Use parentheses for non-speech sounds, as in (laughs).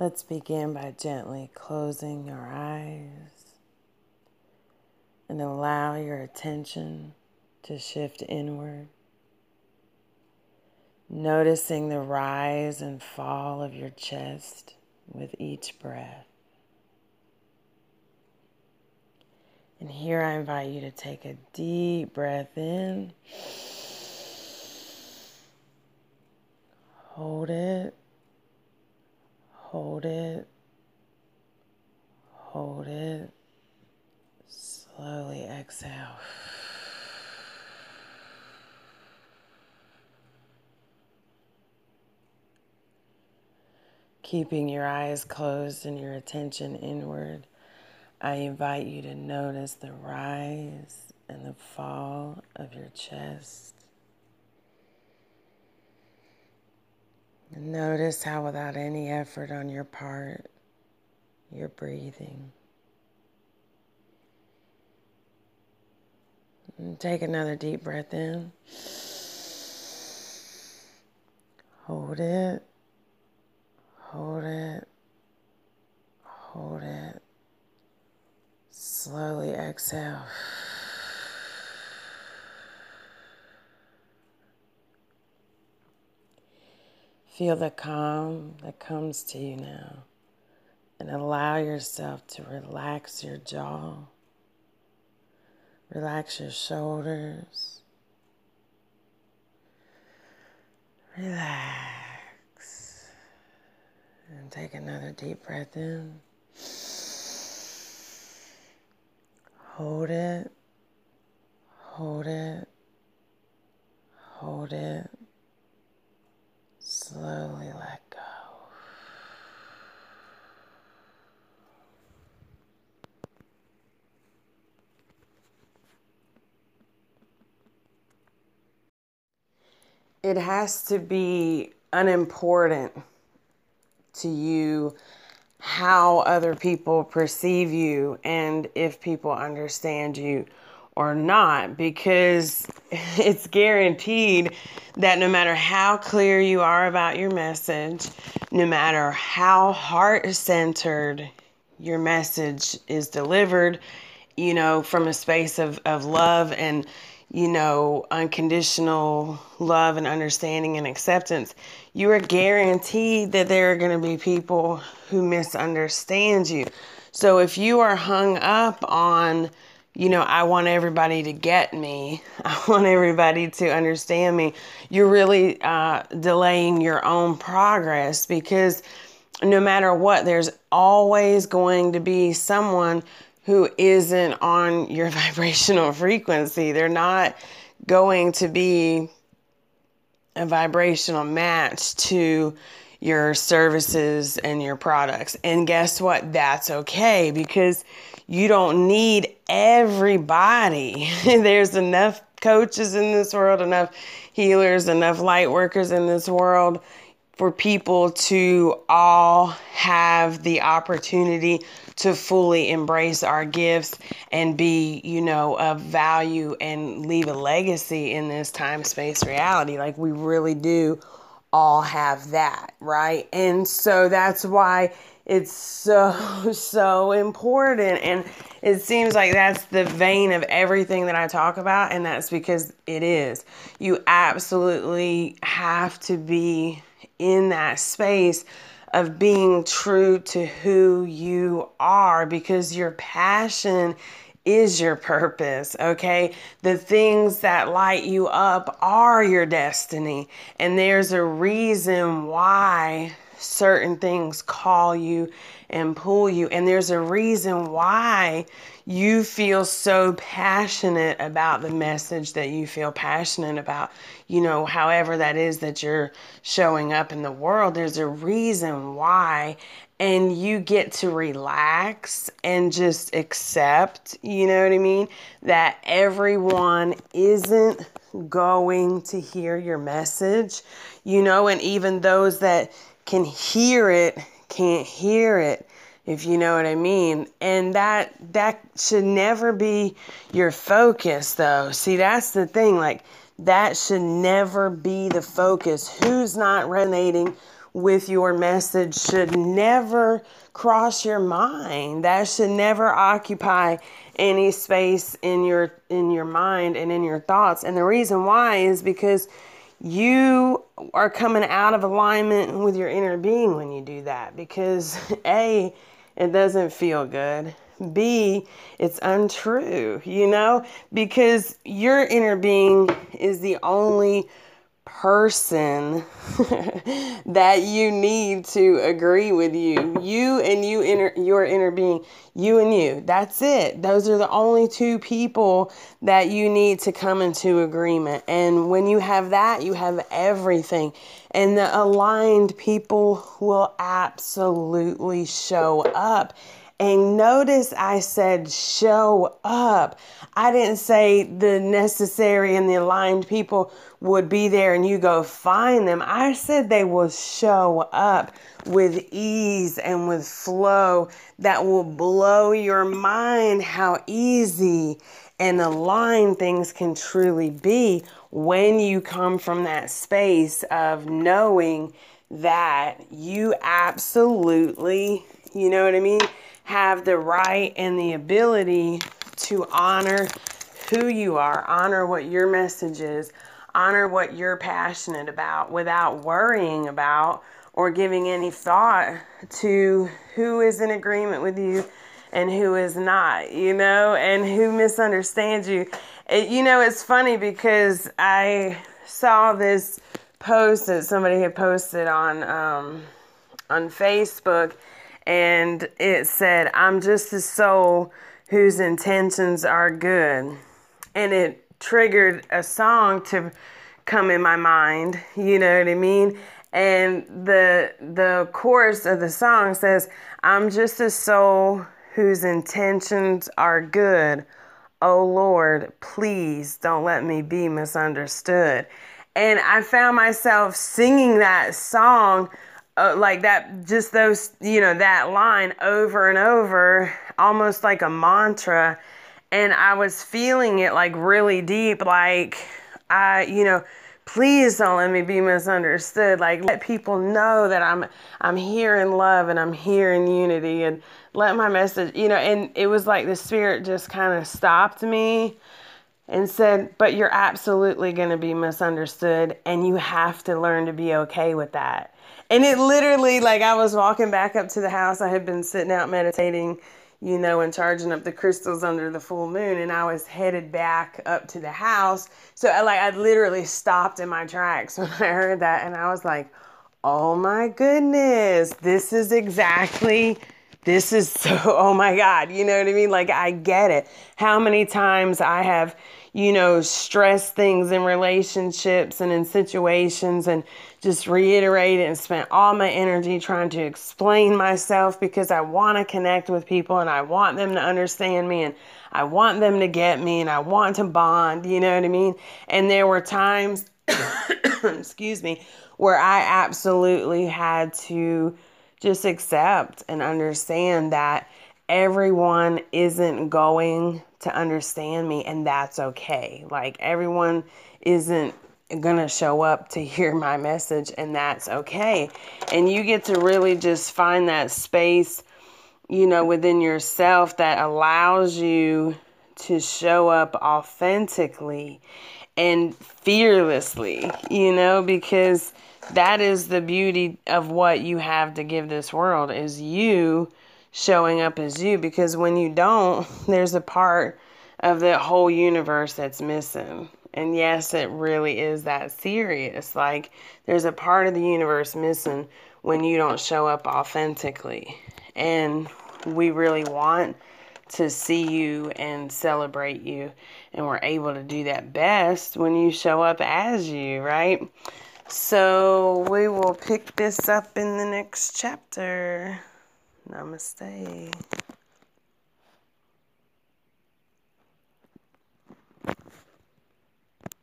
Let's begin by gently closing your eyes and allow your attention to shift inward. Noticing the rise and fall of your chest with each breath. And here I invite you to take a deep breath in. Hold it. Hold it. Hold it. Slowly exhale. Keeping your eyes closed and your attention inward, I invite you to notice the rise and the fall of your chest. And notice how, without any effort on your part, you're breathing. And take another deep breath in. Hold it. Hold it. Hold it. Slowly exhale. Feel the calm that comes to you now and allow yourself to relax your jaw, relax your shoulders, relax, and take another deep breath in. Hold it, hold it, hold it. Slowly let go. It has to be unimportant to you how other people perceive you and if people understand you or not because (laughs) it's guaranteed that no matter how clear you are about your message, no matter how heart centered your message is delivered, you know, from a space of, of love and, you know, unconditional love and understanding and acceptance, you are guaranteed that there are going to be people who misunderstand you. So if you are hung up on, you know, I want everybody to get me, (laughs) I want everybody to understand me, you're really uh, delaying your own progress because no matter what, there's always going to be someone who isn't on your (laughs) vibrational frequency. They're not going to be a vibrational match to your services and your products. And guess what? That's okay because you don't need everybody. (laughs) There's enough coaches in this world, enough healers, enough light workers in this world for people to all have the opportunity to fully embrace our gifts and be, you know, of value and leave a legacy in this time space reality. Like we really do all have that, right? And so that's why it's so, (laughs) so important. And it seems like that's the vein of everything that I talk about. And that's because it is. You absolutely have to be in that space of being true to who you are because your passion is your purpose, okay? The things that light you up are your destiny. And there's a reason why certain things call you and pull you. And there's a reason why you feel so passionate about the message that you feel passionate about. You know, however that is that you're showing up in the world, there's a reason why. And you get to relax and just accept, you know what I mean? That everyone isn't going to hear your message, you know, and even those that can hear it can't hear it if you know what I mean. And that that should never be your focus though. See, that's the thing like that should never be the focus. Who's not resonating with your message should never cross your mind. That should never occupy any space in your in your mind and in your thoughts. And the reason why is because you are coming out of alignment with your inner being when you do that because (laughs) A, it doesn't feel good. B, it's untrue, you know, because your inner being is the only person (laughs) that you need to agree with you. You and you inner your inner being, you and you. That's it. Those are the only two people that you need to come into agreement. And when you have that, you have everything. And the aligned people will absolutely show up and notice I said show up. I didn't say the necessary and the aligned people would be there and you go find them. I said they will show up with ease and with flow that will blow your mind how easy and aligned things can truly be when you come from that space of knowing that you absolutely, you know what I mean? Have the right and the ability to honor who you are, honor what your message is, honor what you're passionate about without worrying about or giving any thought to who is in agreement with you and who is not, you know, and who misunderstands you. It, you know, it's funny because I saw this post that somebody had posted on um, on Facebook and it said, I'm just a soul whose intentions are good. And it triggered a song to come in my mind, you know what I mean? And the the chorus of the song says, I'm just a soul whose intentions are good. Oh Lord, please don't let me be misunderstood. And I found myself singing that song uh, like that just those you know that line over and over almost like a mantra. And i was feeling it like really deep like i you know please don't let me be misunderstood. Like let people know that i'm i'm here in love and i'm here in unity and let my message you know and it was like the spirit just kind of stopped me and said but you're absolutely going to be misunderstood and you have to learn to be okay with that and it literally, like, I was walking back up to the house. I had been sitting out meditating, you know, and charging up the crystals under the full moon. And I was headed back up to the house. So, I, like, I literally stopped in my tracks (laughs) when I heard that. And I was like, oh my goodness, this is exactly this is so (laughs) oh my god you know what i mean like i get it how many times i have you know stress things in relationships and in situations and just reiterate it and spent all my energy trying to explain myself because i want to connect with people and i want them to understand me and i want them to get me and i want to bond you know what i mean? And there were times (coughs) excuse me where i absolutely had to just accept and understand that everyone isn't going to understand me and that's okay. Like everyone isn't to show up to (laughs) hear my message and that's okay. And you get to really just find that space, you know, within yourself that allows you to show up authentically and fearlessly, you know, because that is the beauty of what you have to give this world is you showing up as you because when you don't (laughs) there's a part of the whole universe that's missing. And yes it really is that serious. Like there's a part of the universe missing when you don't show up authentically. And we really want to see you and celebrate you. And we're able to do that best when you show up as you right? So we will pick this up in the next chapter. Namaste.